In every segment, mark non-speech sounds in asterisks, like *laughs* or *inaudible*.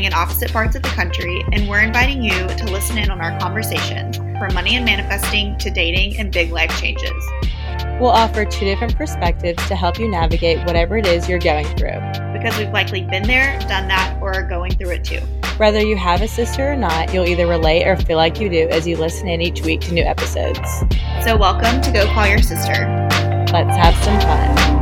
living in opposite parts of the country, and we're inviting you to listen in on our conversations from money and manifesting to dating and big life changes. We'll offer two different perspectives to help you navigate whatever it is you're going through. Because we've likely been there, done that, or are going through it too. Whether you have a sister or not, you'll either relate or feel like you do as you listen in each week to new episodes. So, welcome to Go Call Your Sister. Let's have some fun.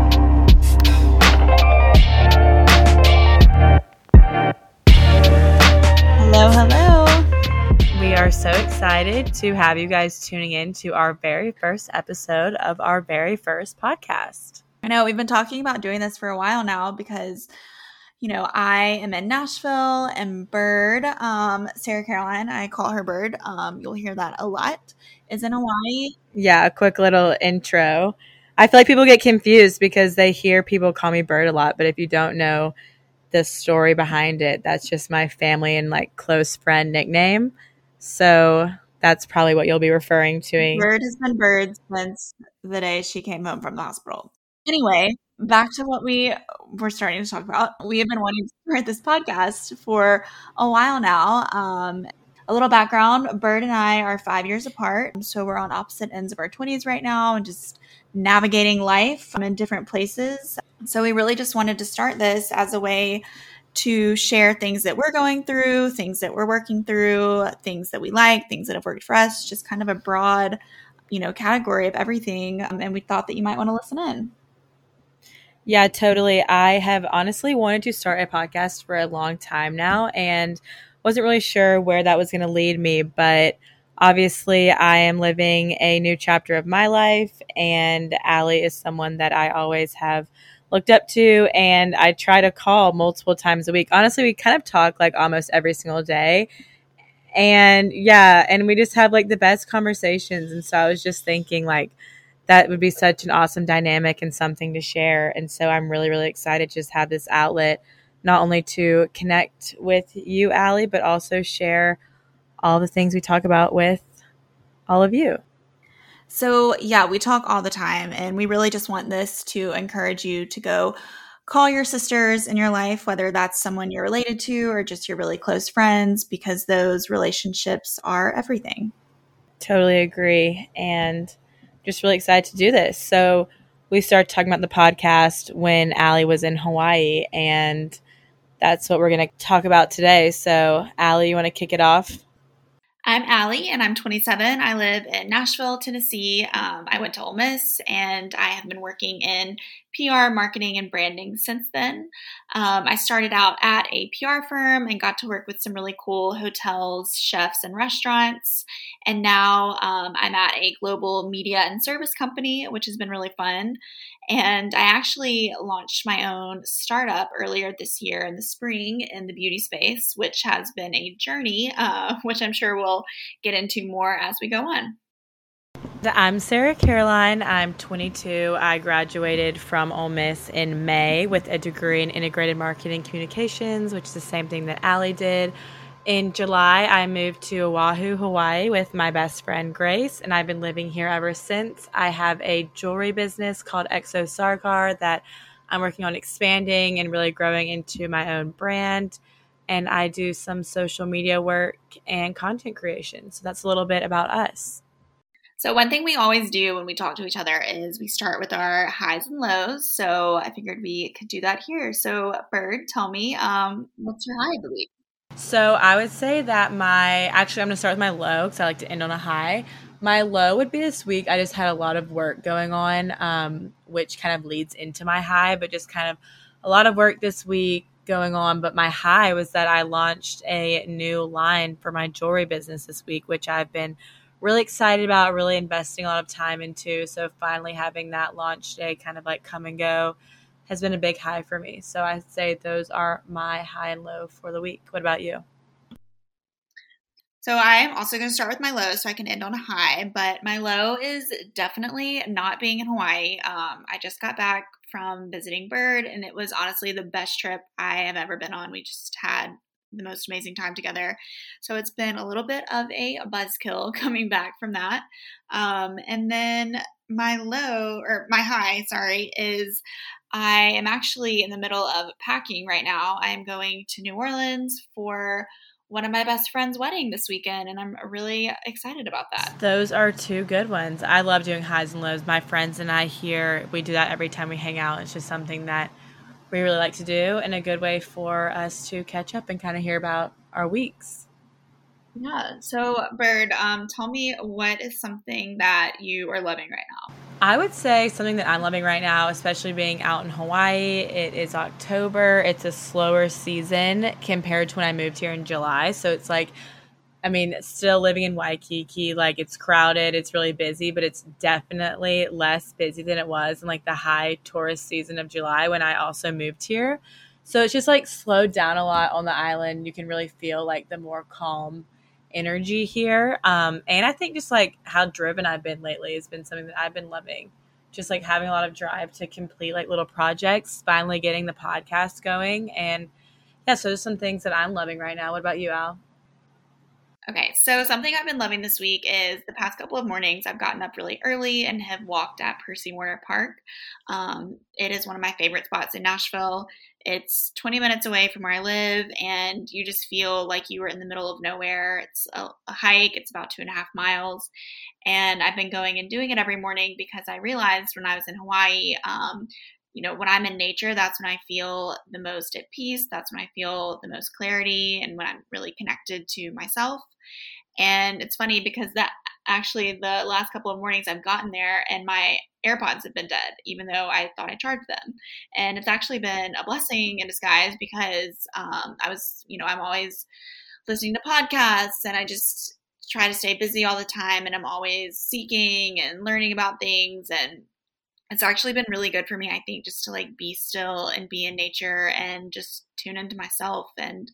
Are so excited to have you guys tuning in to our very first episode of our very first podcast. I know we've been talking about doing this for a while now because, you know, I am in Nashville and Bird, um, Sarah Caroline, I call her Bird. Um, you'll hear that a lot, is in Hawaii. Yeah, a quick little intro. I feel like people get confused because they hear people call me Bird a lot, but if you don't know the story behind it, that's just my family and like close friend nickname. So that's probably what you'll be referring to. Bird has been Bird since the day she came home from the hospital. Anyway, back to what we were starting to talk about. We have been wanting to start this podcast for a while now. Um, a little background Bird and I are five years apart. So we're on opposite ends of our 20s right now and just navigating life in different places. So we really just wanted to start this as a way to share things that we're going through, things that we're working through, things that we like, things that have worked for us, just kind of a broad, you know, category of everything. Um, and we thought that you might want to listen in. Yeah, totally. I have honestly wanted to start a podcast for a long time now and wasn't really sure where that was going to lead me, but obviously I am living a new chapter of my life and Allie is someone that I always have looked up to and I try to call multiple times a week. Honestly, we kind of talk like almost every single day. And yeah, and we just have like the best conversations and so I was just thinking like that would be such an awesome dynamic and something to share. And so I'm really, really excited to just have this outlet, not only to connect with you, Allie, but also share all the things we talk about with all of you. So, yeah, we talk all the time, and we really just want this to encourage you to go call your sisters in your life, whether that's someone you're related to or just your really close friends, because those relationships are everything. Totally agree. And just really excited to do this. So we started talking about the podcast when Allie was in Hawaii, and that's what we're going to talk about today. So, Allie, you want to kick it off? I'm Allie, and I'm 27. I live in Nashville, Tennessee. Um, I went to Ole Miss, and I have been working in PR, marketing, and branding since then. Um, I started out at a PR firm and got to work with some really cool hotels, chefs, and restaurants. And now um, I'm at a global media and service company, which has been really fun. And I actually launched my own startup earlier this year in the spring in the beauty space, which has been a journey, uh, *laughs* which I'm sure we'll get into more as we go on. I'm Sarah Caroline. I'm 22. I graduated from Ole Miss in May with a degree in integrated marketing communications, which is the same thing that Allie did. In July, I moved to Oahu, Hawaii with my best friend Grace, and I've been living here ever since. I have a jewelry business called Exo Sarkar that I'm working on expanding and really growing into my own brand. And I do some social media work and content creation. So that's a little bit about us. So, one thing we always do when we talk to each other is we start with our highs and lows. So, I figured we could do that here. So, Bird, tell me, um, what's your high of the week? So, I would say that my actually, I'm to start with my low because I like to end on a high. My low would be this week. I just had a lot of work going on, um, which kind of leads into my high, but just kind of a lot of work this week going on. But my high was that I launched a new line for my jewelry business this week, which I've been really excited about, really investing a lot of time into. So finally having that launch day kind of like come and go has been a big high for me. So I'd say those are my high and low for the week. What about you? So I am also going to start with my low so I can end on a high, but my low is definitely not being in Hawaii. Um, I just got back from visiting Bird and it was honestly the best trip I have ever been on. We just had the most amazing time together. So it's been a little bit of a buzzkill *laughs* coming back from that. Um, and then my low or my high, sorry, is I am actually in the middle of packing right now. I am going to New Orleans for one of my best friend's wedding this weekend and I'm really excited about that. Those are two good ones. I love doing highs and lows. My friends and I here, we do that every time we hang out. It's just something that we really like to do and a good way for us to catch up and kind of hear about our weeks. Yeah. So, Bird, um, tell me what is something that you are loving right now? I would say something that I'm loving right now, especially being out in Hawaii. It is October. It's a slower season compared to when I moved here in July. So it's like, I mean, still living in Waikiki, like it's crowded, it's really busy, but it's definitely less busy than it was in like the high tourist season of July when I also moved here. So it's just like slowed down a lot on the island. You can really feel like the more calm energy here. Um, and I think just like how driven I've been lately has been something that I've been loving. Just like having a lot of drive to complete like little projects, finally getting the podcast going. And yeah, so there's some things that I'm loving right now. What about you, Al? Okay, so something I've been loving this week is the past couple of mornings I've gotten up really early and have walked at Percy Warner Park. Um, it is one of my favorite spots in Nashville. It's 20 minutes away from where I live, and you just feel like you are in the middle of nowhere. It's a, a hike, it's about two and a half miles. And I've been going and doing it every morning because I realized when I was in Hawaii, um, you know, when I'm in nature, that's when I feel the most at peace. That's when I feel the most clarity and when I'm really connected to myself. And it's funny because that actually the last couple of mornings I've gotten there and my AirPods have been dead, even though I thought I charged them. And it's actually been a blessing in disguise because um, I was, you know, I'm always listening to podcasts and I just try to stay busy all the time and I'm always seeking and learning about things and it's actually been really good for me i think just to like be still and be in nature and just tune into myself and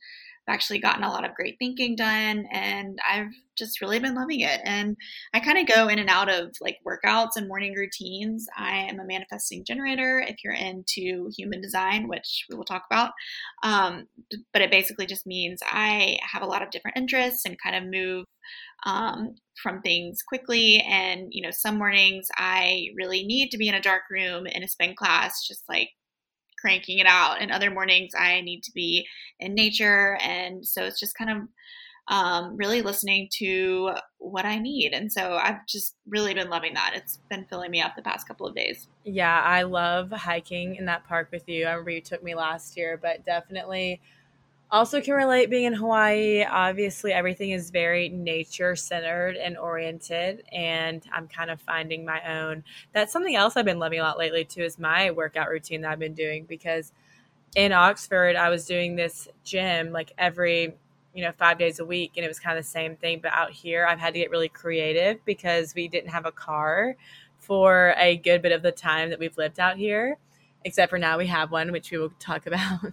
I've actually gotten a lot of great thinking done and I've just really been loving it. And I kind of go in and out of like workouts and morning routines. I am a manifesting generator if you're into human design, which we will talk about. Um, but it basically just means I have a lot of different interests and kind of move um, from things quickly. And, you know, some mornings I really need to be in a dark room in a spin class, just like cranking it out. And other mornings I need to be in nature. And so it's just kind of um, really listening to what I need. And so I've just really been loving that. It's been filling me up the past couple of days. Yeah, I love hiking in that park with you. I remember you took me last year, but definitely also can relate being in Hawaii. Obviously, everything is very nature centered and oriented, and I'm kind of finding my own. That's something else I've been loving a lot lately too. Is my workout routine that I've been doing because in Oxford I was doing this gym like every you know five days a week, and it was kind of the same thing. But out here, I've had to get really creative because we didn't have a car for a good bit of the time that we've lived out here. Except for now, we have one, which we will talk *laughs* about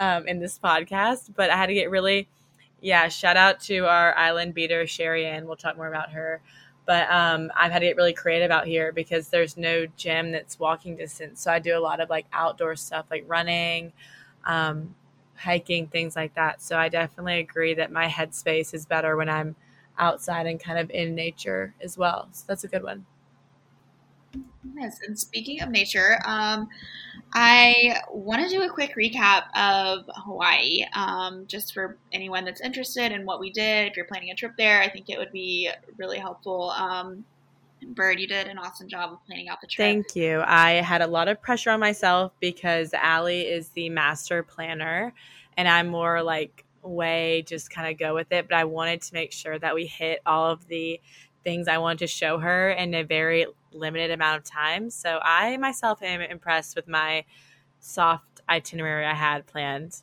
um, in this podcast. But I had to get really, yeah, shout out to our island beater, Sherry Ann. We'll talk more about her. But um, I've had to get really creative out here because there's no gym that's walking distance. So I do a lot of like outdoor stuff like running, um, hiking, things like that. So I definitely agree that my headspace is better when I'm outside and kind of in nature as well. So that's a good one. Yes, and speaking of nature, um, I want to do a quick recap of Hawaii, um, just for anyone that's interested in what we did. If you're planning a trip there, I think it would be really helpful. Um, Bird, you did an awesome job of planning out the trip. Thank you. I had a lot of pressure on myself because Allie is the master planner, and I'm more like way just kind of go with it. But I wanted to make sure that we hit all of the things I wanted to show her in a very limited amount of time. So I myself am impressed with my soft itinerary I had planned.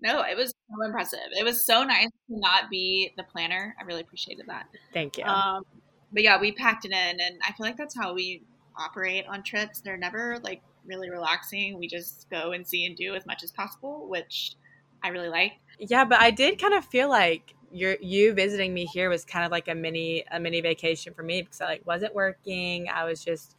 No, it was so impressive. It was so nice to not be the planner. I really appreciated that. Thank you. Um, but yeah, we packed it in, and I feel like that's how we operate on trips. They're never like really relaxing. We just go and see and do as much as possible, which I really like. Yeah, but I did kind of feel like your you visiting me here was kind of like a mini a mini vacation for me because I like wasn't working. I was just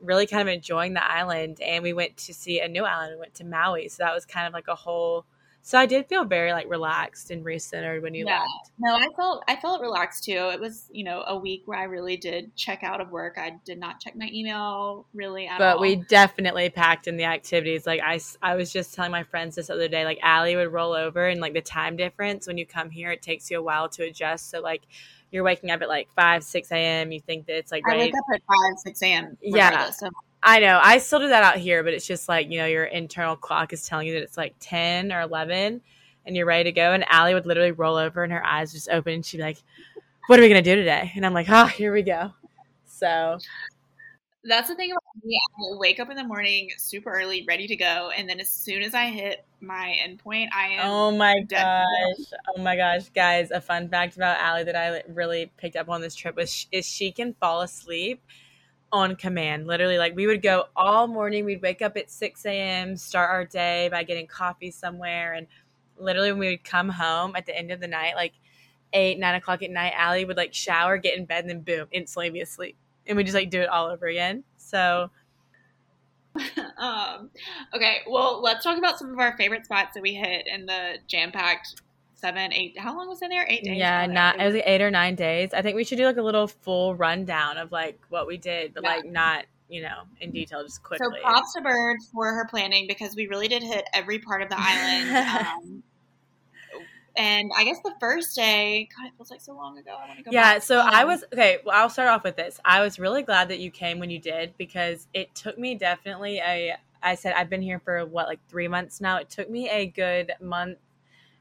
really kind of enjoying the island and we went to see a new island. We went to Maui. So that was kind of like a whole So I did feel very like relaxed and recentered when you Yeah. left. No, I felt I felt relaxed too. It was, you know, a week where I really did check out of work. I did not check my email really at all. But all. we definitely packed in the activities. Like I I was just telling my friends this other day, like Allie would roll over and like the time difference when you come here, it takes you a while to adjust. So like you're waking up at like 5, 6 a.m. You think that it's like I ready. wake up at five, six a.m. Yeah. of- I know. I still do that out here, but it's just like, you know, your internal clock is telling you that it's like 10 or 11 and you're ready to go. And Allie would literally roll over and her eyes just open and she'd be like, what are we going to do today? And I'm like, oh, here we go. So, That's the thing about me. I wake up in the morning super early, ready to go, and then as soon as I hit my endpoint, I am. oh my gosh. Oh my gosh. Guys, a fun fact about Allie that I really picked up on this trip was sh- is she can fall asleep on command. Literally, like we would go all morning. We'd wake up at 6 a.m., start our day by getting coffee somewhere. And literally, when we would come home at the end of the night, like eight, nine o'clock at night, Allie would like shower, get in bed, and then boom, instantly be asleep. And we just like do it all over again. So, *laughs* um, okay, well, let's talk about some of our favorite spots that we hit in the jam-packed seven, eight. How long was in there? Eight days. yeah, not it was like eight or nine days. I think we should do like a little full rundown of like what we did, but Yeah. like not you know in detail, just quickly. So props to Bird for her planning because we really did hit every part of the island. *laughs* Um, and I guess the first day, God, it feels like so long ago. I want to go. yeah, back. so I was okay. Well, I'll start off with this. I was really glad that you came when you did because it took me definitely a. I said I've been here for what like three months now. It took me a good month,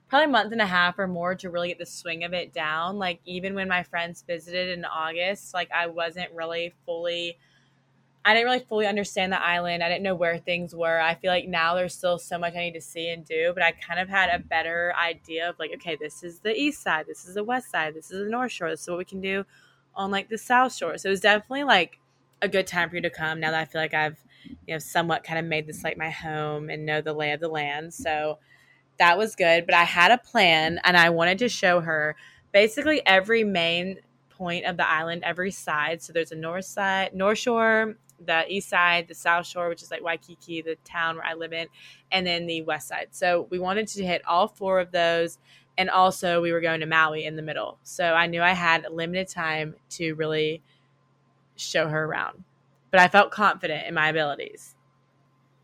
probably a month and a half or more to really get the swing of it down. Like even when my friends visited in August, like I wasn't really fully. I didn't really fully understand the island. I didn't know where things were. I feel like now there's still so much I need to see and do, but I kind of had a better idea of like, okay, this is the east side, this is the west side, this is the north shore, this is what we can do on like the south shore. So it was definitely like a good time for you to come now that I feel like I've, you know, somewhat kind of made this like my home and know the lay of the land. So that was good. But I had a plan and I wanted to show her basically every main point of the island, every side. So there's a north side, north shore, the east side, the south shore, which is like Waikiki, the town where I live in, and then the west side. So we wanted to hit all four of those. And also, we were going to Maui in the middle. So I knew I had limited time to really show her around. But I felt confident in my abilities.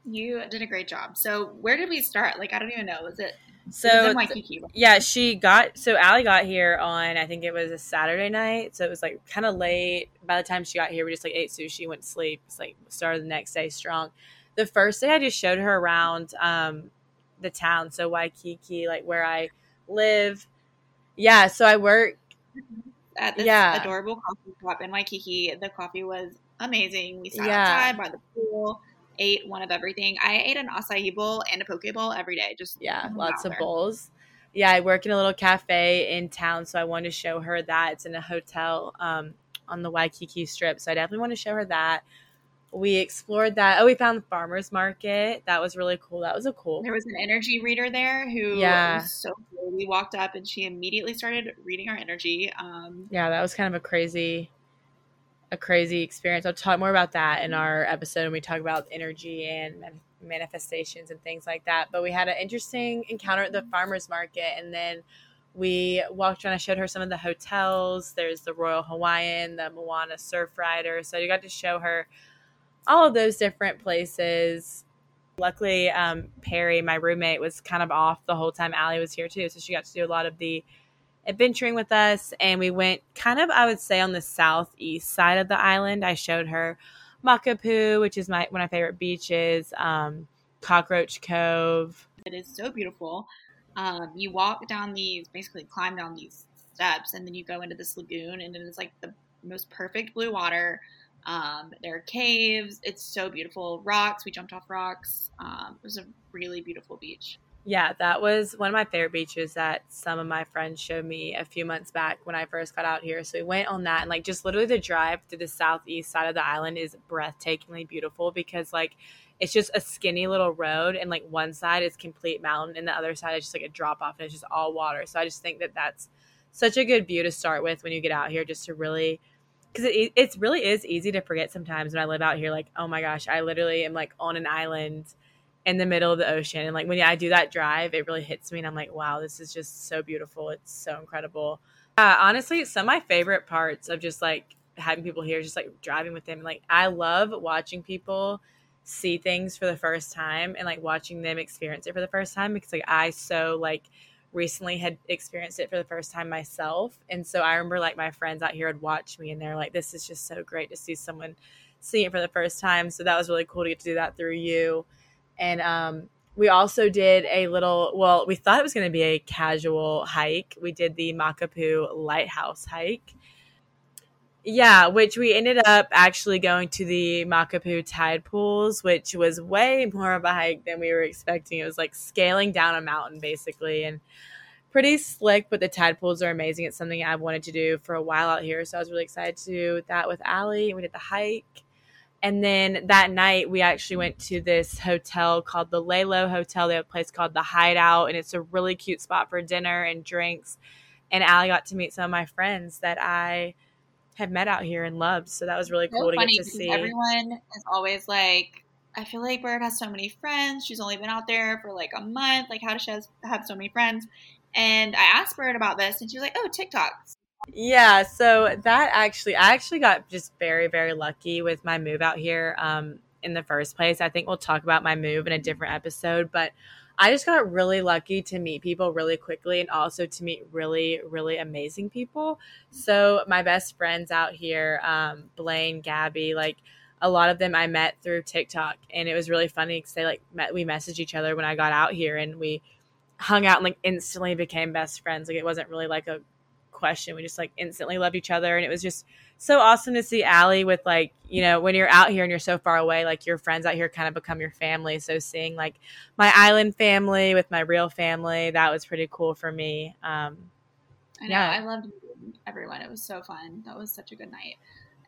You did a great job. So where did we start? Like I don't even know. Was it? So it was in th- yeah, she got so Allie got here on I think it was a Saturday night, so it was like kind of late. By the time she got here, we just like ate sushi, went to sleep. It's like started the next day strong. The first day, I just showed her around um, the town, so Waikiki, like where I live. Yeah, so I work. At this Yeah. adorable coffee shop in Waikiki. The coffee was amazing. We sat Yeah. outside by the pool, ate one of everything. I ate an acai bowl and a poke bowl every day. Just Yeah, lots of there. bowls. Yeah, I work in a little cafe in town, so I wanted to show her that. It's in a hotel um, on the Waikiki Strip, so I definitely want to show her that. We explored that. Oh, we found the farmers market. That was really cool. That was a cool. There was an energy reader there who Yeah. was so cool. We walked up and she immediately started reading our energy. Um, Yeah, that was kind of a crazy, a crazy experience. I'll talk more about that in our episode when we talk about energy and manifestations and things like that. But we had an interesting encounter at the farmers market, and then we walked around. I showed her some of the hotels. There's the Royal Hawaiian, the Moana Surfrider. So you got to show her all of those different places. Luckily, um, Perry, my roommate, was kind of off the whole time Allie was here too, so she got to do a lot of the adventuring with us. And we went kind of, I would say, on the southeast side of the island. I showed her Makapu'u, which is my one of my favorite beaches. Um, Cockroach Cove. it is so beautiful. Um, you walk down these, basically climb down these steps, and then you go into this lagoon, and it is like the most perfect blue water. Um, there are caves. It's so beautiful. Rocks. We jumped off rocks. Um, it was a really beautiful beach. Yeah, that was one of my favorite beaches that some of my friends showed me a few months back when I first got out here. So we went on that and like just literally the drive to the southeast side of the island is breathtakingly beautiful because like it's just a skinny little road and like one side is complete mountain and the other side is just like a drop off and it's just all water. So I just think that that's such a good view to start with when you get out here just to really because it, it really is easy to forget sometimes when I live out here like oh my gosh I literally am like on an island in the middle of the ocean. And like when I do that drive, it really hits me, and I'm like, wow, this is just so beautiful. It's so incredible. Uh, honestly, some of my favorite parts of just like having people here, just like driving with them. Like I love watching people see things for the first time and like watching them experience it for the first time because like I so like recently had experienced it for the first time myself. And so I remember like my friends out here would watch me and they're like, this is just so great to see someone see it for the first time. So that was really cool to get to do that through you. And um, we also did a little, well, we thought it was going to be a casual hike. We did the Makapu'u Lighthouse hike. Yeah, which we ended up actually going to the Makapu'u tide pools, which was way more of a hike than we were expecting. It was like scaling down a mountain basically and pretty slick, but the tide pools are amazing. It's something I've wanted to do for a while out here. So I was really excited to do that with Allie. We did the hike. And then that night, we actually went to this hotel called the Laylow Hotel. They have a place called the Hideout, and it's a really cute spot for dinner and drinks. And Allie got to meet some of my friends that I – have met out here and loved. So that was really cool so to get to see. Everyone is always like, I feel like Bird has so many friends. She's only been out there for like a month. Like, how does she have so many friends? And I asked Bird about this, and she was like, "Oh, TikToks." Yeah, so that actually, I actually got just very, very lucky with my move out here um, in the first place. I think we'll talk about my move in a different episode, but I just got really lucky to meet people really quickly and also to meet really, really amazing people. So, my best friends out here, um, Blaine, Gabby, like a lot of them I met through TikTok. And it was really funny because they like met, we messaged each other when I got out here and we hung out and like instantly became best friends. Like, it wasn't really like a question. We just like instantly loved each other. And it was just so awesome to see Allie with like, you know, when you're out here and you're so far away, like your friends out here kind of become your family. So seeing like my island family with my real family, that was pretty cool for me. Um, I know. Yeah. I loved everyone. It was so fun. That was such a good night.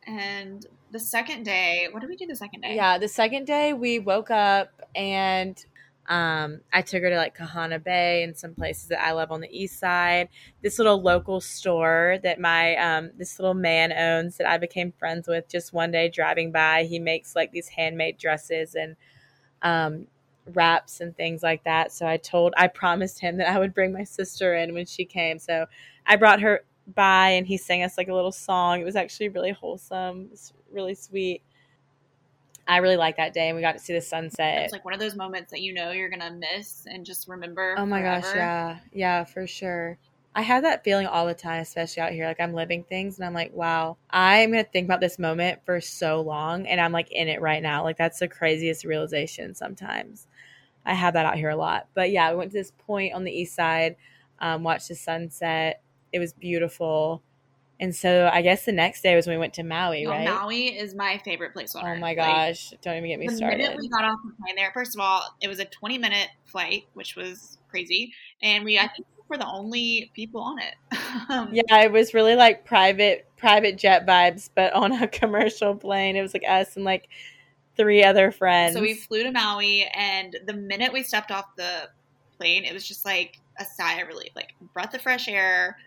And the second day, what did we do the second day? Yeah, the second day we woke up and um, I took her to like Kahana Bay and some places that I love on the east side. This little local store that my um, this little man owns that I became friends with just one day driving by. He makes like these handmade dresses and um, wraps and things like that. So I told I promised him that I would bring my sister in when she came. So I brought her by and he sang us like a little song. It was actually really wholesome. It was really sweet. I really liked that day, and we got to see the sunset. It's like one of those moments that you know you're gonna miss and just remember. Oh my forever. gosh, yeah, yeah, for sure. I have that feeling all the time, especially out here. Like I'm living things, and I'm like, wow, I'm gonna think about this moment for so long, and I'm like in it right now. Like that's the craziest realization. Sometimes I have that out here a lot. But yeah, we went to this point on the east side, um, watched the sunset. It was beautiful and so I guess the next day was when we went to Maui, right? Maui is my favorite place on oh my gosh. Like, Don't even get me the started. The minute we got off the plane there, first of all, it was a 20 minute flight, which was crazy. And we, I think, we were the only people on it. *laughs* Um, yeah, it was really like private, private jet vibes, but on a *laughs* commercial plane. It was like us and like three other friends. So we flew to Maui, and the minute we stepped off the plane, it was just like a sigh of relief, like breath of fresh air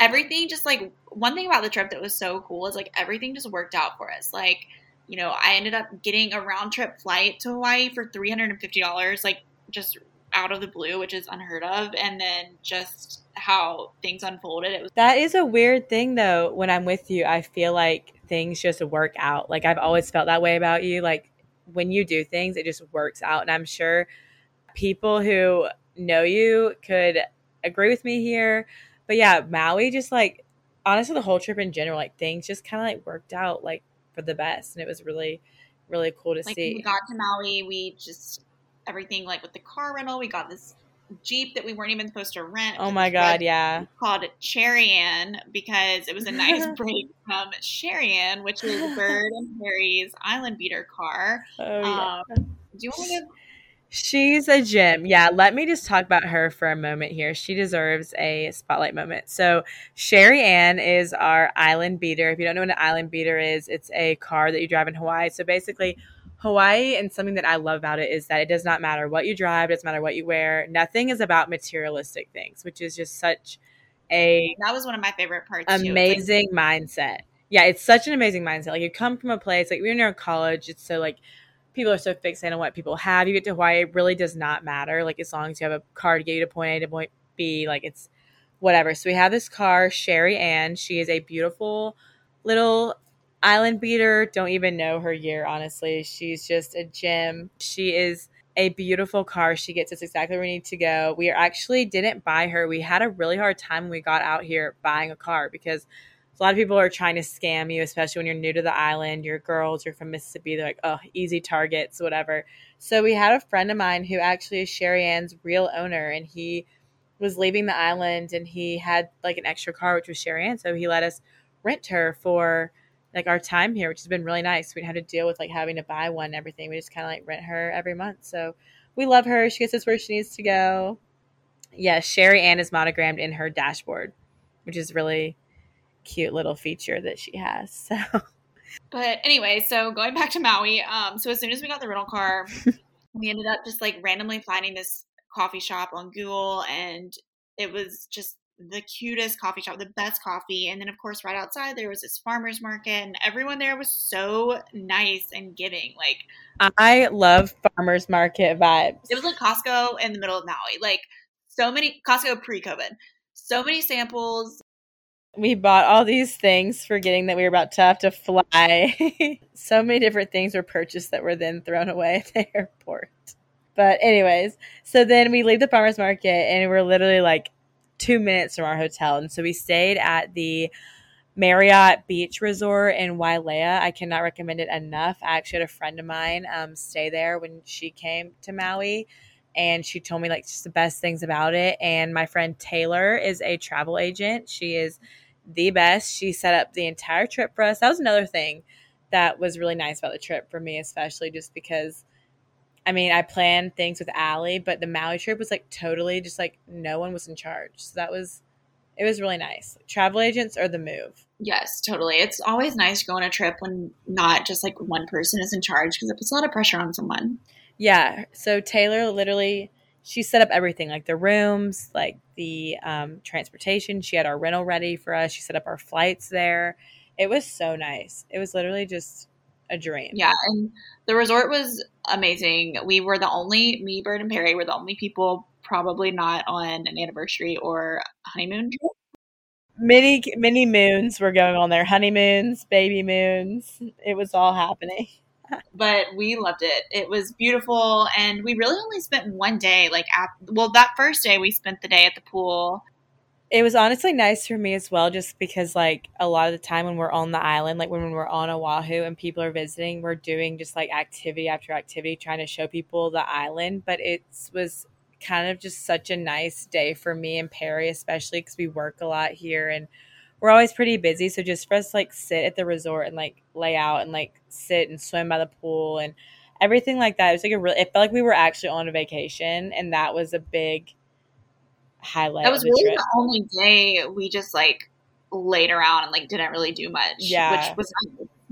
everything just like one thing about the trip that was so cool is like everything just worked out for us. Like, you know, I ended up getting a round trip flight to Hawaii for $350, like just out of the blue, which is unheard of. And then just how things unfolded. It was That is a weird thing though. When I'm with you, I feel like things just work out. Like I've always felt that way about you. Like when you do things, it just works out. And I'm sure people who know you could agree with me here but yeah, Maui just like honestly the whole trip in general, like things just kind of like worked out like for the best, and it was really really cool to like, see. We got to Maui, we just everything like with the car rental, we got this Jeep that we weren't even supposed to rent. Oh my god, yeah. Called Sherry Ann because it was a nice *laughs* break from Sherry Ann, which is Bird and Harry's Island Beater car. Oh, yeah. Um, do you want to *laughs* She's a gem. Yeah, let me just talk about her for a moment here. She deserves a spotlight moment. So, Sherry Ann is our island beater. If you don't know what an island beater is, it's a car that you drive in Hawaii. So, basically, Hawaii and something that I love about it is that it does not matter what you drive, it doesn't matter what you wear. Nothing is about materialistic things, which is just such a that was one of my favorite parts. Amazing like- mindset. Yeah, it's such an amazing mindset. Like you come from a place like you're in college, it's so like people are so fixated on what people have. You get to Hawaii, it really does not matter. Like as long as you have a car to get you to point A to point B, like it's whatever. So we have this car, Sherry Ann. She is a beautiful little island beater. Don't even know her year, honestly. She's just a gem. She is a beautiful car. She gets us exactly where we need to go. We actually didn't buy her. We had a really hard time when we got out here buying a car because a lot of people are trying to scam you, especially when you're new to the island. You're girls, you're from Mississippi. They're like, oh, easy targets, whatever. So we had a friend of mine who actually is Sherry Ann's real owner, and he was leaving the island and he had like an extra car, which was Sherry Ann. So he let us rent her for like our time here, which has been really nice. We have to deal with like having to buy one and everything. We just kind of like rent her every month. So we love her. She gets us where she needs to go. Yes, yeah, Sherry Ann is monogrammed in her dashboard, which is really cute little feature that she has. So But anyway, so going back to Maui, um, so as soon as we got the rental car, *laughs* we ended up just like randomly finding this coffee shop on Google and it was just the cutest coffee shop, the best coffee. And then, of course, right outside there was this farmer's market, and everyone there was so nice and giving. Like, I love farmer's market vibes. It was like Costco in the middle of Maui. Like, so many Costco pre COVID, so many samples. We bought all these things forgetting that we were about to have to fly. *laughs* so many different things were purchased that were then thrown away at the *laughs* airport. But, anyways, so then we leave the farmer's market and we're literally like two minutes from our hotel. And so we stayed at the Marriott Beach Resort in Wailea. I cannot recommend it enough. I actually had a friend of mine um, stay there when she came to Maui, and she told me like just the best things about it. And my friend Taylor is a travel agent. She is the best. She set up the entire trip for us. That was another thing that was really nice about the trip for me, especially just because I mean, I planned things with Allie, but the Maui trip was like totally just like no one was in charge. So that was it was really nice. Travel agents are the move. Yes, totally. It's always nice to go on a trip when not just like one person is in charge because it puts a lot of pressure on someone. Yeah. So Taylor literally she set up everything like the rooms, like the um, transportation. She had our rental ready for us. She set up our flights there. It was so nice. It was literally just a dream. Yeah, and the resort was amazing. We were the only me, Bird, and Perry were the only people probably not on an anniversary or honeymoon trip. Many many moons were going on there. Honeymoons, baby moons. It was all happening. But we loved it. It was beautiful, and we really only spent one day. Like, at, well, that first day we spent the day at the pool it was honestly nice for me as well, just because like a lot of the time when we're on the island, like when we're on Oahu and people are visiting, we're doing just like activity after activity, trying to show people the island. But it was kind of just such a nice day for me and Perry, especially because we work a lot here and we're always pretty busy. So just for us like sit at the resort and like lay out and like sit and swim by the pool and everything like that. It was like a real. It felt like we were actually on a vacation, and that was a big highlight. That was really trip. the only day we just like laid around and like didn't really do much. Yeah. Which was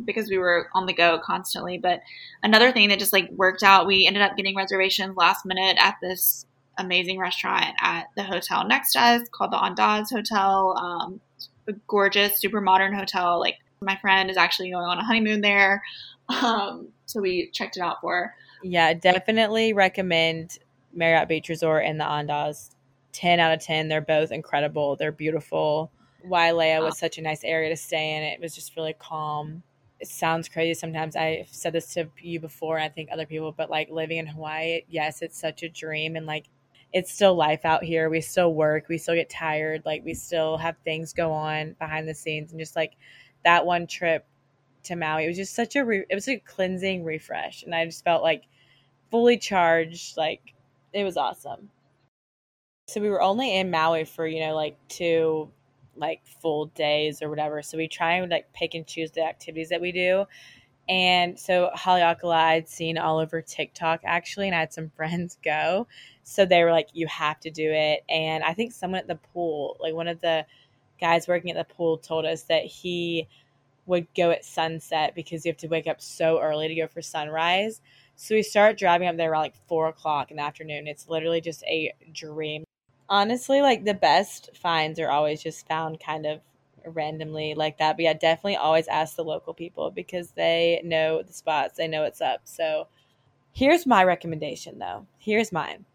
because we were on the go constantly. But another thing that just like worked out, we ended up getting reservations last minute at this amazing restaurant at the hotel next to us called the Andaz Hotel. Um, a gorgeous, super modern hotel. Like my friend is actually going on a honeymoon there. Um, so we checked it out for. Yeah, definitely recommend Marriott Beach Resort and the Andaz 10 out of 10. They're both incredible. They're beautiful. Wailea was such a nice area to stay in. It was just really calm. It sounds crazy sometimes. I've said this to you before, and I think other people, but like living in Hawaii, yes, it's such a dream. And like, it's still life out here. We still work. We still get tired. Like, we still have things go on behind the scenes. And just like that one trip to Maui, it was just such a, re- it was a cleansing refresh. And I just felt like fully charged. Like, it was awesome. So we were only in Maui for, you know, like two like full days or whatever. So we try and like pick and choose the activities that we do. And so Haleakala I'd seen all over TikTok actually, and I had some *laughs* friends go. So they were like, you have to do it. And I think someone at the pool, like one of the guys working at the pool, told us that he would go at sunset because you have to wake up so early to go for sunrise. So we start driving up there around like four o'clock in the afternoon. It's literally just a dream honestly, like the best finds are always just found kind of randomly like that. But yeah, definitely always ask the local people because they know the spots, they know what's up. So Here's my recommendation though. Here's mine.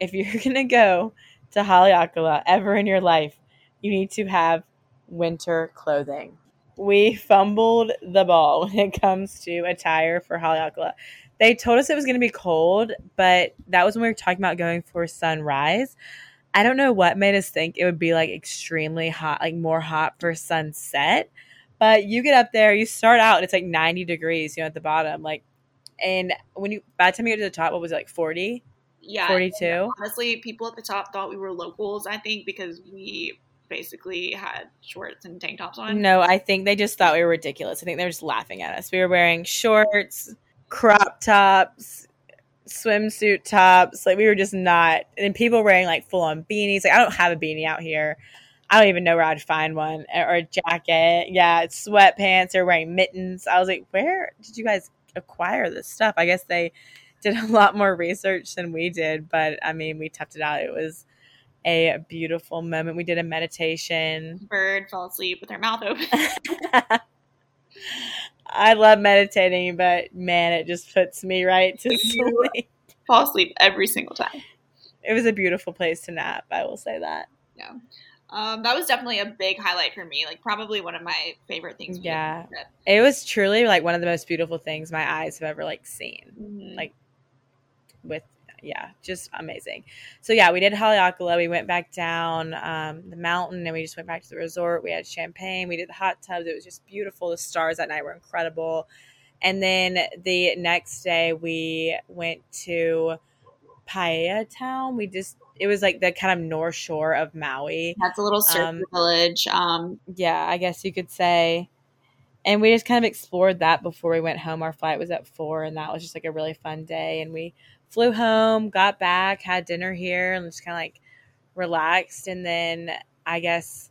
If you're *laughs* going to go to Haleakala ever in your life, you need to have winter clothing. We fumbled the ball *laughs* when it comes to attire for Haleakala. They told us it was going to be cold, but that was when we were talking about going for sunrise. I don't know what made us think it would be like extremely hot, like more hot for sunset. But you get up there, you start out, and it's like 90 degrees, you know, at the bottom. Like, and when you, by the time you get to the top, what was it, like 40? Yeah. 42? Honestly, people at the top thought we were locals, I think, because we basically had shorts and tank tops on. No, I think they just thought we were ridiculous. I think they were just laughing at us. We were wearing shorts, crop tops, swimsuit tops. Like we were just not. And people wearing like full on beanies. Like I don't have a beanie out here. I don't even know where I'd find one or a jacket. Yeah, sweatpants or wearing mittens. I was like, where did you guys acquire this stuff? I guess they did a *laughs* lot more research than we did, but I mean, we toughed it out. It was a beautiful moment. We did a meditation. Bird fell asleep with her mouth open. *laughs* I love meditating, but man, it just puts me right to *laughs* sleep. Fall asleep every single time. It was a beautiful place to nap. I will say that. Yeah. Um, that was definitely a big highlight for me. Like probably one of my favorite things. Yeah, it was truly like one of the most beautiful things my eyes have ever like seen. Mm-hmm. Like with yeah, just amazing. So yeah, we did Haleakala. We went back down um, the mountain and we just went back to the resort. We had champagne. We did the hot tubs. It was just beautiful. The stars that night were incredible. And then the next day we went to Paia Town. We just it was like the kind of north shore of Maui. That's a little surfer um, village. Um, yeah, I guess you could say. And we just kind of explored that before we went home. Our flight was at four, and that was just like a really fun day. And we flew home, got back, had dinner here, and just kind of like relaxed. And then I guess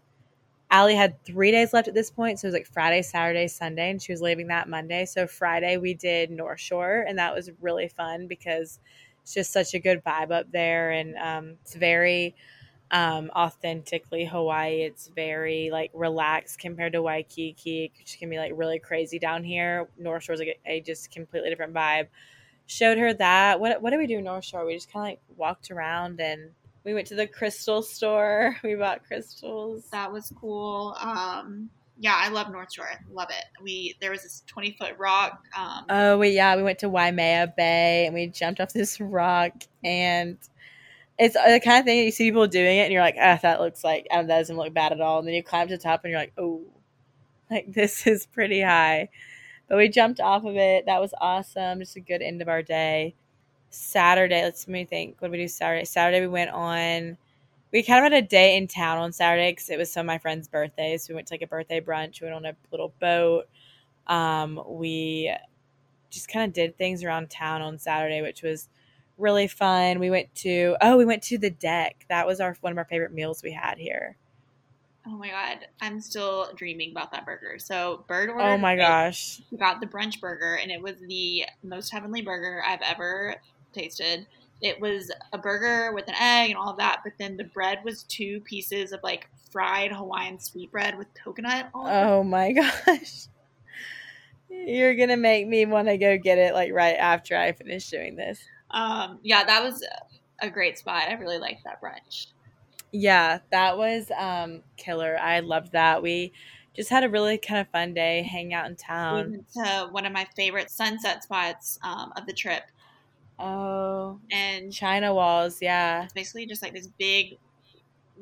Allie had three days left at this point. So it was like Friday, Saturday, Sunday, and she was leaving that Monday. So Friday we did North Shore, and that was really fun because it's just such a good vibe up there. And um, it's very um, authentically Hawaii. It's very like relaxed compared to Waikiki, which can be like really crazy down here. North Shore is like a, a just completely different vibe showed her that. What what did we do North Shore? We just kind of like walked around and we went to the crystal store. *laughs* We bought crystals. That was cool. Um, yeah, I love North Shore. Love it. We there was this twenty foot rock. Um, oh, we yeah, we went to Waimea Bay and we jumped off this rock and. It's the kind of thing you see people doing it, and you're like, "Ah, oh, that looks like that doesn't look bad at all." And then you climb to the top, and you're like, "Oh, like this is pretty high." But we jumped off of it. That was awesome. Just a good end of our day. Saturday, let's let me think. What did we do Saturday? Saturday we went on. We kind of had a day in town on Saturday because it was some of my friends' birthdays. We went to like a birthday brunch. We went on a little boat. Um, we just kind of did things around town on Saturday, which was really fun. We went to oh, we went to the deck. That was our one of our favorite meals we had here. Oh my god, I'm still dreaming about that burger. So Bird ordered. Oh my gosh, we got the brunch burger, and it was the most heavenly burger I've ever tasted. It was a burger with an egg and all that, but then the bread was two pieces of like fried Hawaiian sweetbread with coconut. On it. Oh my *laughs* gosh. You're gonna make me want to go get it like right after I finish doing this. Um, yeah, that was a great spot. I really liked that brunch. Yeah, that was um killer. I loved that. We just had a really kind of fun day, hang out in town. We went to one of my favorite sunset spots um, of the trip. Oh, and China Walls, yeah. It's basically just like this big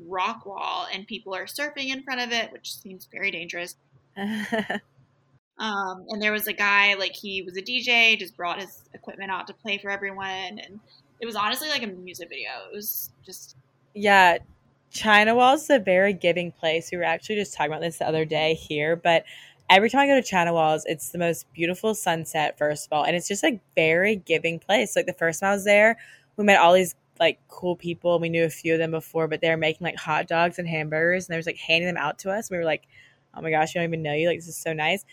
rock wall, and people are surfing in front of it, which seems very dangerous. *laughs* um, and there was a guy, like he was a DJ, just brought his equipment out to play for everyone, and it was honestly like a music video. It was just yeah China Walls is a very giving place. We were actually just talking about this the other day here, but every time I go to China Walls, it's the most beautiful sunset, first of all. And it's just like very giving place. Like the first time I was there, we met all these like cool people. We knew a few of them before, but they were making like hot dogs and hamburgers and they was like handing them out to us. We were like, oh my gosh, we don't even know you. Like, this is so nice.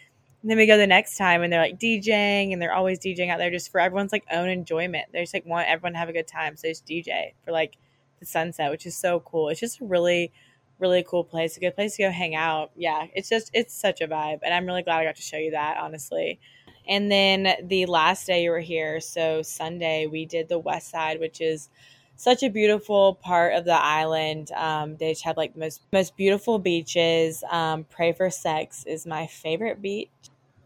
And then we go the next time and they're like DJing and they're always DJing out there just for everyone's like own enjoyment. They just like want everyone to have a good time. So they just DJ for like the sunset, which is so cool. It's just a really, really cool place, a good place to go hang out. Yeah, it's just, it's such a vibe. And I'm really glad I got to show you that, honestly. And then the last day you were here, so Sunday, we did the west side, which is such a beautiful part of the island. Um, they just have like the most most beautiful beaches. Um, Pray for Sex is my favorite beach.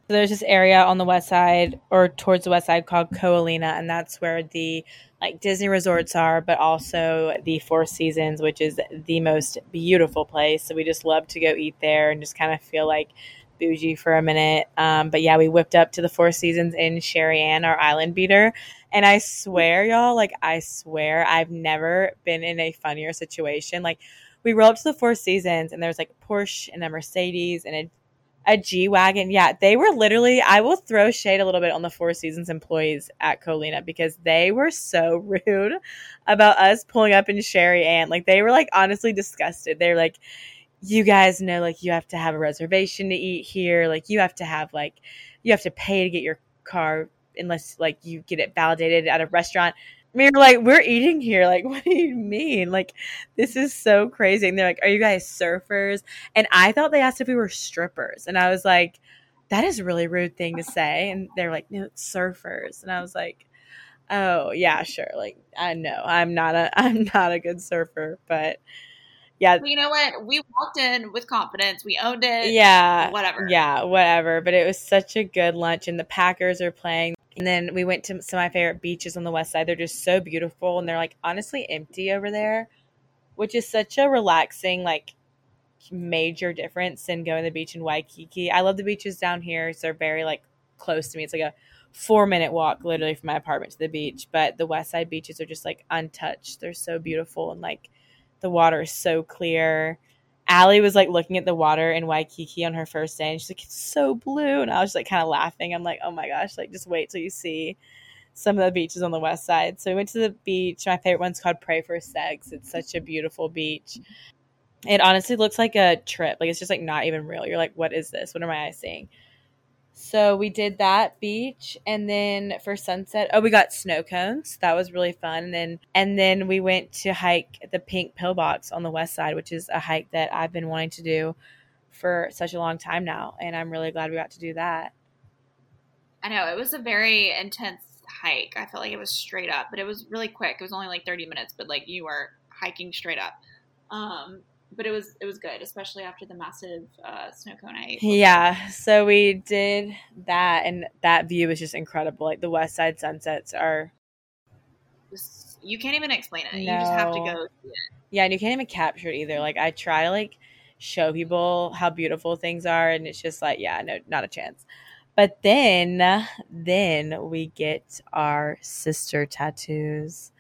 There's this area on the west side or towards the west side called Ko Olina, and that's where the like Disney resorts are, but also the Four Seasons, which is the most beautiful place. So we just love to go eat there and just kind of feel like bougie for a minute. Um, but yeah, we whipped up to the Four Seasons in Sherry our island beater. And I swear, y'all, like, I swear I've never been in a funnier situation. Like, we rolled up to the Four Seasons and there was like Porsche and a Mercedes and a a G Wagon. Yeah, they were literally, I will throw shade a little bit on the Four Seasons employees at Ko Olina because they were so *laughs* rude about us pulling up in Sherry Ann. Like, they were like honestly disgusted. They're like, you guys know, like, you have to have a reservation to eat here. Like, you have to have, like, you have to pay to get your car unless, like, you get it validated at a restaurant. We were like, we're eating here. Like, *laughs* what do you mean? Like, this is so crazy. And they're like, are you guys surfers? And I thought they asked if we were strippers. And I was like, that is a really rude thing to say. And they're like, no, surfers. And I was like, oh yeah, sure. Like, I know I'm not a, *laughs* I'm not a good surfer, but yeah. You know what? We walked in with confidence. We owned it. Yeah. Whatever. Yeah, whatever. But it was such a good lunch, and the Packers are playing. And then we went to some of my favorite beaches on the west side. They're just so beautiful, and they're like honestly empty over there, which is such a relaxing, like major difference than going to the beach in Waikiki. I love the beaches down here. So they're very like close to me. It's like a four minute walk literally from my apartment to the beach. But the west side beaches are just like untouched. They're so beautiful and like the water is so clear. Allie was like looking at the water in Waikiki on her first day and she's like, it's so blue. And I was just like kind of laughing. I'm like, oh my gosh, like just wait till you see some of the beaches on the west side. So we went to the beach. My favorite one's called Pray for Sex. It's such a beautiful beach. It honestly looks like a trip. Like it's just like not even real. You're like, what is this? What my eyes seeing? So we did that beach and then for sunset, oh we got snow cones. That was really fun. And then and then we went to hike the pink pillbox on the west side, which is a hike that I've been wanting to do for such a long time now. And I'm really glad we got to do that. I know it was a very intense hike. I felt like it was straight up, but it was really quick. It was only like 30 minutes, but like you were hiking straight up. Um, but it was it was good, especially after the massive uh, snow cone I. Yeah, so we did that, and that view was just incredible. Like the west side sunsets are. You can't even explain it. No. You just have to go see it. Yeah, and you can't even capture it either. Like I try to like show people how beautiful things are, and it's just like, yeah, no, not a chance. But then, then we get our sister tattoos.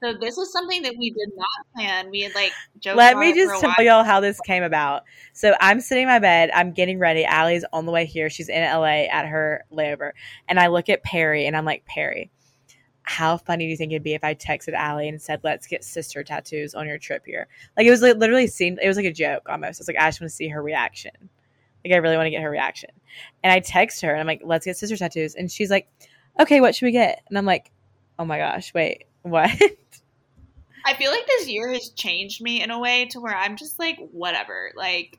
So this was something that we did not plan. We had like Let me just tell y'all how this came about. So I'm sitting in my bed, I'm getting ready. Allie's on the way here. She's in LA at her layover. And I look at Perry and I'm like, Perry, how funny do you think it'd be if I texted Allie and said, "Let's get sister tattoos on your trip here"? Like it was like literally seemed it was like a joke almost. It's like I just want to see her reaction. Like I really want to get her reaction. And I text her and I'm like, "Let's get sister tattoos," and she's like, "Okay, what should we get?" And I'm like, "Oh my gosh, wait, what?" I feel like this year has changed me in a way to where I'm just like, whatever. Like,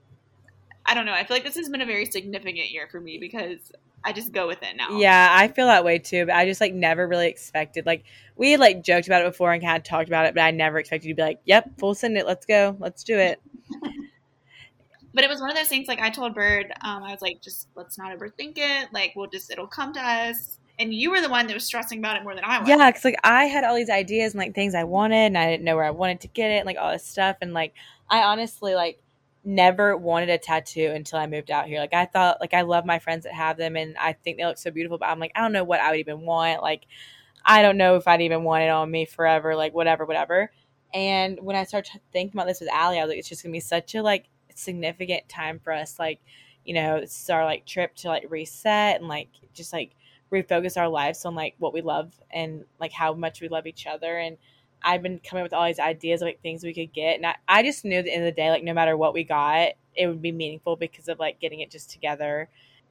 I don't know. I feel like this has been a very significant year for me because I just go with it now. Yeah, I feel that way too. But I just like never really expected. Like we had like joked about it before and had talked about it, but I never expected you to be like, "Yep, full send it. Let's go. Let's do it." *laughs* but it was one of those things. Like I told Bird, um, I was like, "Just let's not overthink it. Like we'll just it'll come to us." And you were the one that was stressing about it more than I was. Yeah, because like I had all these ideas and like things I wanted, and I didn't know where I wanted to get it, and like all this stuff, and like I honestly like never wanted a tattoo until I moved out here. Like I thought, like I love my friends that have them, and I think they look so beautiful, but I'm like I don't know what I would even want. Like I don't know if I'd even want it on me forever. Like whatever, whatever. And when I started thinking about this with Allie, I was like, it's just gonna be such a like significant time for us. Like you know, it's our like trip to like reset and like just like refocus our lives on like what we love and like how much we love each other. And I've been coming up with all these ideas of like things we could get. And I, I just knew at the end of the day like no matter what we got it would be meaningful because of like getting it just together.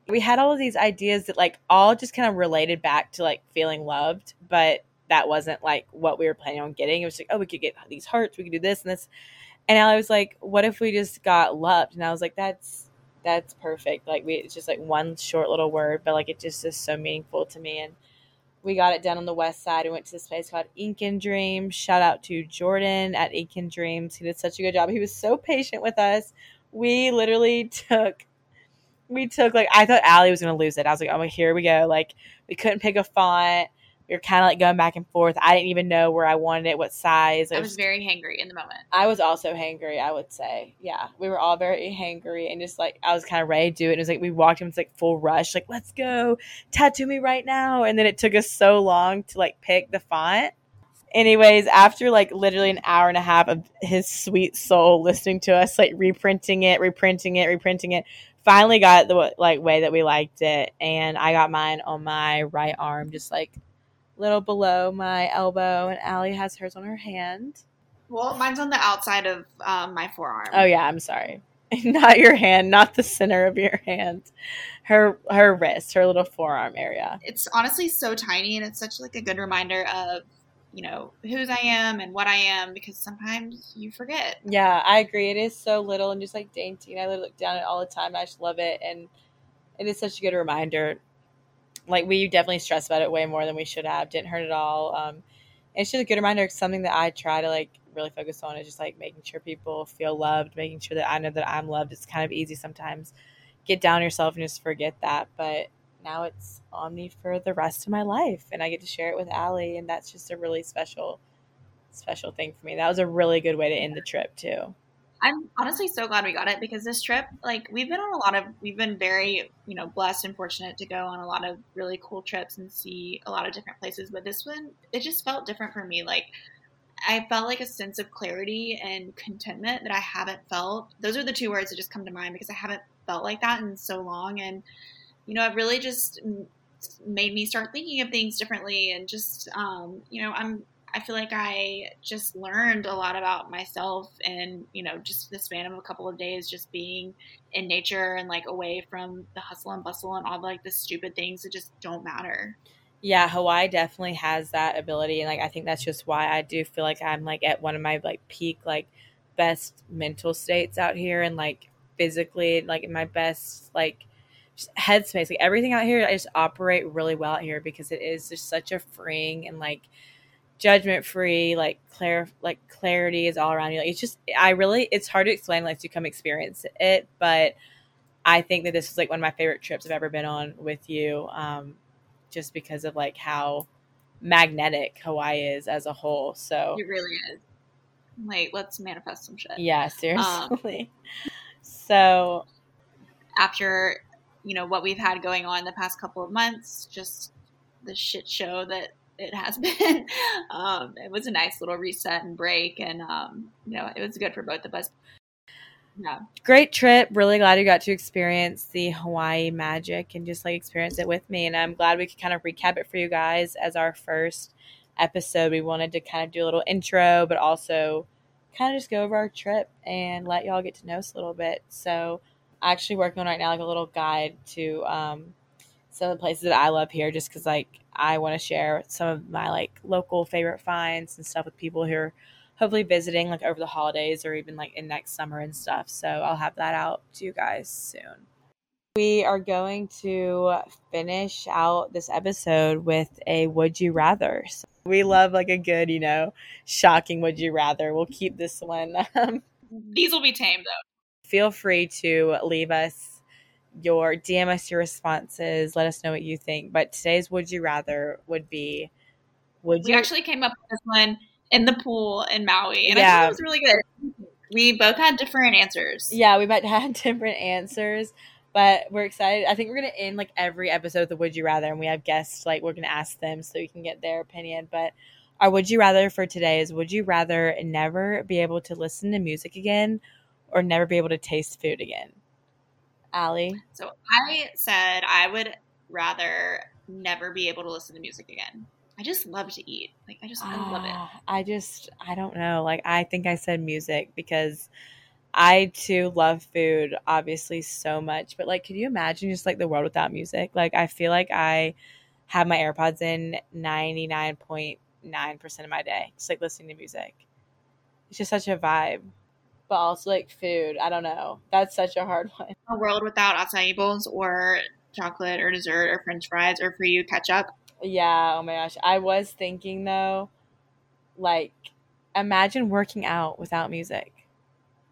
We had all of these ideas that like all just kind of related back to like feeling loved but that wasn't like what we were planning on getting. It was like oh we could get these hearts we could do this and this. And I was like what if we just got loved? And I was like that's that's perfect. Like we, it's just like one short little word, but like it just is so meaningful to me. And we got it done on the west side. We went to this place called Ink and Dreams. Shout out to Jordan at Ink and Dreams. He did such a good job. He was so patient with us. We literally *laughs* took, we took like I thought Allie was gonna lose it. I was like, oh, here we go. Like we couldn't pick a font we were kind of like going back and forth. I didn't even know where I wanted it, what size. I was, was very hangry in the moment. I was also hangry, I would say. Yeah, we were all very hangry and just like I was kind of ready to do it. And it was like we walked in, it's like full rush, like let's go tattoo me right now. And then it took us so long to like pick the font. Anyways, after like literally an hour and a half of his sweet soul listening to us, like reprinting it, reprinting it, reprinting it, finally got the like way that we liked it, and I got mine on my right arm, just like little below my elbow, and Allie has hers on her hand. Well, mine's on the outside of um, my forearm. Oh yeah, I'm sorry. *laughs* not your hand, not the center of your hand. Her her wrist, her little forearm area. It's honestly so tiny and it's such like a good reminder of, you know, whose I am and what I am because sometimes you forget. Yeah, I agree. It is so little and just like dainty and I look down at it all the time. I just love it and it is such a good reminder like we definitely stressed about it way more than we should have. Didn't hurt at all. Um, it's just a good reminder. Something that I try to like really focus on is just like making sure people feel loved, making sure that I know that I'm loved. It's kind of easy sometimes get down yourself and just forget that, but now it's on me for the rest of my life, and I get to share it with Allie, and that's just a really special, special thing for me. That was a really good way to end the trip too. I'm honestly so glad we got it because this trip, like, we've been on a lot of, we've been very, you know, blessed and fortunate to go on a lot of really cool trips and see a lot of different places. But this one, it just felt different for me. Like, I felt like a sense of clarity and contentment that I haven't felt. Those are the two words that just come to mind because I haven't felt like that in so long. And, you know, it really just made me start thinking of things differently and just, um, you know, I'm, I feel like I just learned a lot about myself and, you know, just the span of a couple of days just being in nature and like away from the hustle and bustle and all the, like the stupid things that just don't matter. Yeah, Hawaii definitely has that ability and like I think that's just why I do feel like I'm like at one of my like peak like best mental states out here and like physically like in my best like headspace. Like everything out here I just operate really well out here because it is just such a freeing and like judgment free, like clear, like clarity is all around you. Like it's just, I really, it's hard to explain unless you come experience it. But I think that this is like one of my favorite trips I've ever been on with you, um, just because of like how magnetic Hawaii is as a whole. So it really is. Like, let's manifest some shit. Yeah, seriously. Um, *laughs* so after you know what we've had going on the past couple of months, just the shit show that it has *laughs* been. um, it was a nice little reset and break, and um, you know, it was good for both of us. Yeah. Great trip. Really glad you got to experience the Hawaii magic and just like experience it with me. And I'm glad we could kind of recap it for you guys as our first episode. We wanted to kind of do a little intro, but also kind of just go over our trip and let y'all get to know us a little bit. So, actually working on right now like a little guide to um, some of the places that I love here, just because like I want to share some of my like local favorite finds and stuff with people who are hopefully visiting like over the holidays or even like in next summer and stuff. So I'll have that out to you guys soon. We are going to finish out this episode with a would you rather. So we love like a good, you know, shocking would you rather. We'll keep this one. *laughs* These will be tame though. Feel free to leave us your DM us your responses. Let us know what you think. But today's would you rather would be would we you actually came up with this one in the pool in Maui, and yeah. I thought it was really good. We both had different answers. Yeah, we might *laughs* have had different answers, but we're excited. I think we're gonna end like every episode of the Would You Rather, and we have guests like we're gonna ask them so we can get their opinion. But our Would You Rather for today is: Would you rather never be able to listen to music again, or never be able to taste food again? Allie? So I said I would rather never be able to listen to music again. I just love to eat. Like I just I love it. Ah, I just I don't know. Like I think I said music because I too love food obviously so much. But like could you imagine just like the world without music? Like I feel like I have my AirPods in 99.9% of my day, just like listening to music. It's just such a vibe. But also like food. I don't know. That's such a hard *laughs* one. A world without acai bowls or chocolate or dessert or french fries or for you ketchup. Yeah, oh my gosh. I was thinking though, like, imagine working out without music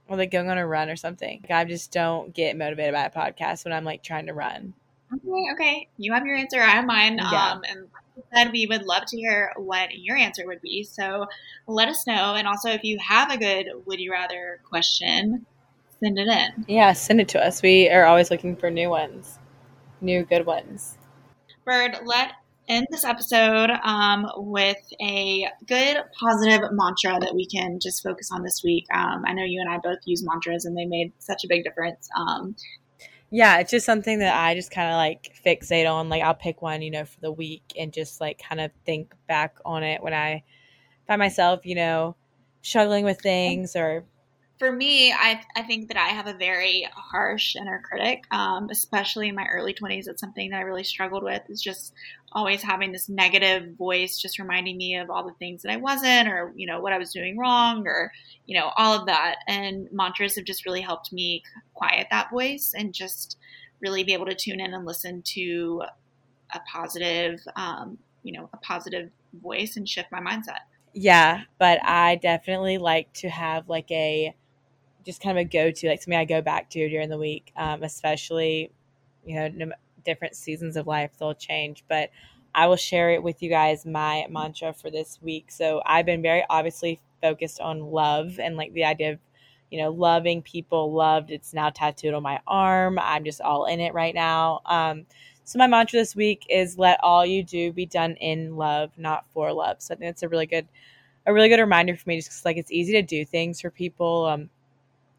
or like going on a run or something. Like, I just don't get motivated by a podcast when I'm like trying to run. Okay, okay. You have your answer. I have mine. Yeah. Um, and said, we would love to hear what your answer would be. So let us know. And also, if you have a good would you rather question, send it in. Yeah, send it to us. We are always looking for new ones, new good ones. Bird, let end this episode um, with a good positive mantra that we can just focus on this week. Um, I know you and I both use mantras, and they made such a big difference. Um, Yeah, it's just something that I just kind of like fixate on. Like, I'll pick one, you know, for the week and just like kind of think back on it when I find myself, you know, struggling with things or for me, I, I think that I have a very harsh inner critic, um, especially in my early 20s. It's something that I really struggled with, is just always having this negative voice, just reminding me of all the things that I wasn't, or, you know, what I was doing wrong, or, you know, all of that. And mantras have just really helped me quiet that voice and just really be able to tune in and listen to a positive, um, you know, a positive voice and shift my mindset. Yeah, but I definitely like to have like a just kind of a go to, like something I go back to during the week, um, especially, you know, no, different seasons of life, they'll change. But I will share it with you guys, my mantra for this week. So I've been very obviously focused on love and like the idea of, you know, loving people, loved. It's now tattooed on my arm. I'm just all in it right now. Um, so my mantra this week is let all you do be done in love, not for love. So I think that's a really good, a really good reminder for me, just like it's easy to do things for people. Um,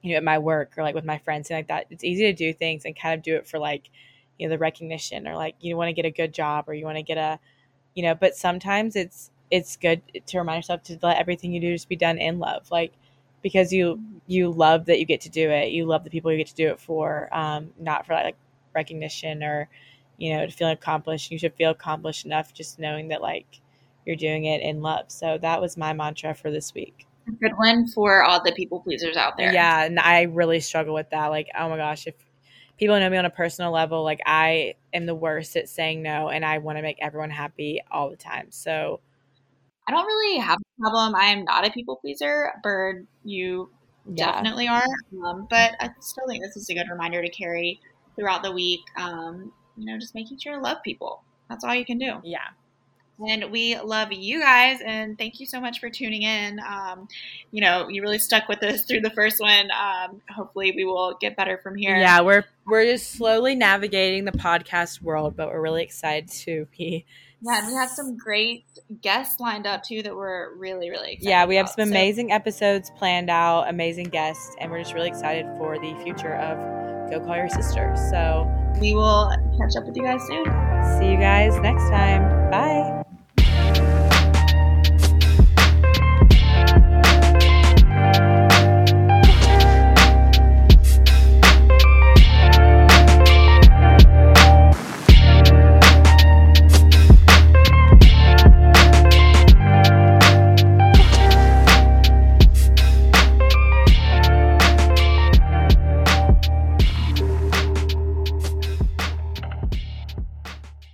you know, at my work or like with my friends and like that. It's easy to do things and kind of do it for like, you know, the recognition or like you want to get a good job or you want to get a, you know, but sometimes it's it's good to remind yourself to let everything you do just be done in love, like because you you love that you get to do it, you love the people you get to do it for, um, not for like recognition or you know to feel accomplished. You should feel accomplished enough just knowing that like you're doing it in love. So that was my mantra for this week good one for all the people pleasers out there. Yeah, and I really struggle with that. Like, oh my gosh, if people know me on a personal level, like I am the worst at saying no, and I want to make everyone happy all the time. So I don't really have a problem. I am not a people pleaser. Bird, you yeah. definitely are. Um, but I still think this is a good reminder to carry throughout the week. Um, you know, just making sure to love people. That's all you can do. Yeah. And we love you guys, and thank you so much for tuning in. Um, you know, you really stuck with us through the first one. Um, hopefully, we will get better from here. Yeah, we're we're just slowly navigating the podcast world, but we're really excited to be. Yeah, and we have some great guests lined up too that we're really, really excited. Yeah, we have about. some So amazing episodes planned out, amazing guests, and we're just really excited for the future of Go Call Your Sister. So we will catch up with you guys soon. see you guys next time. Bye.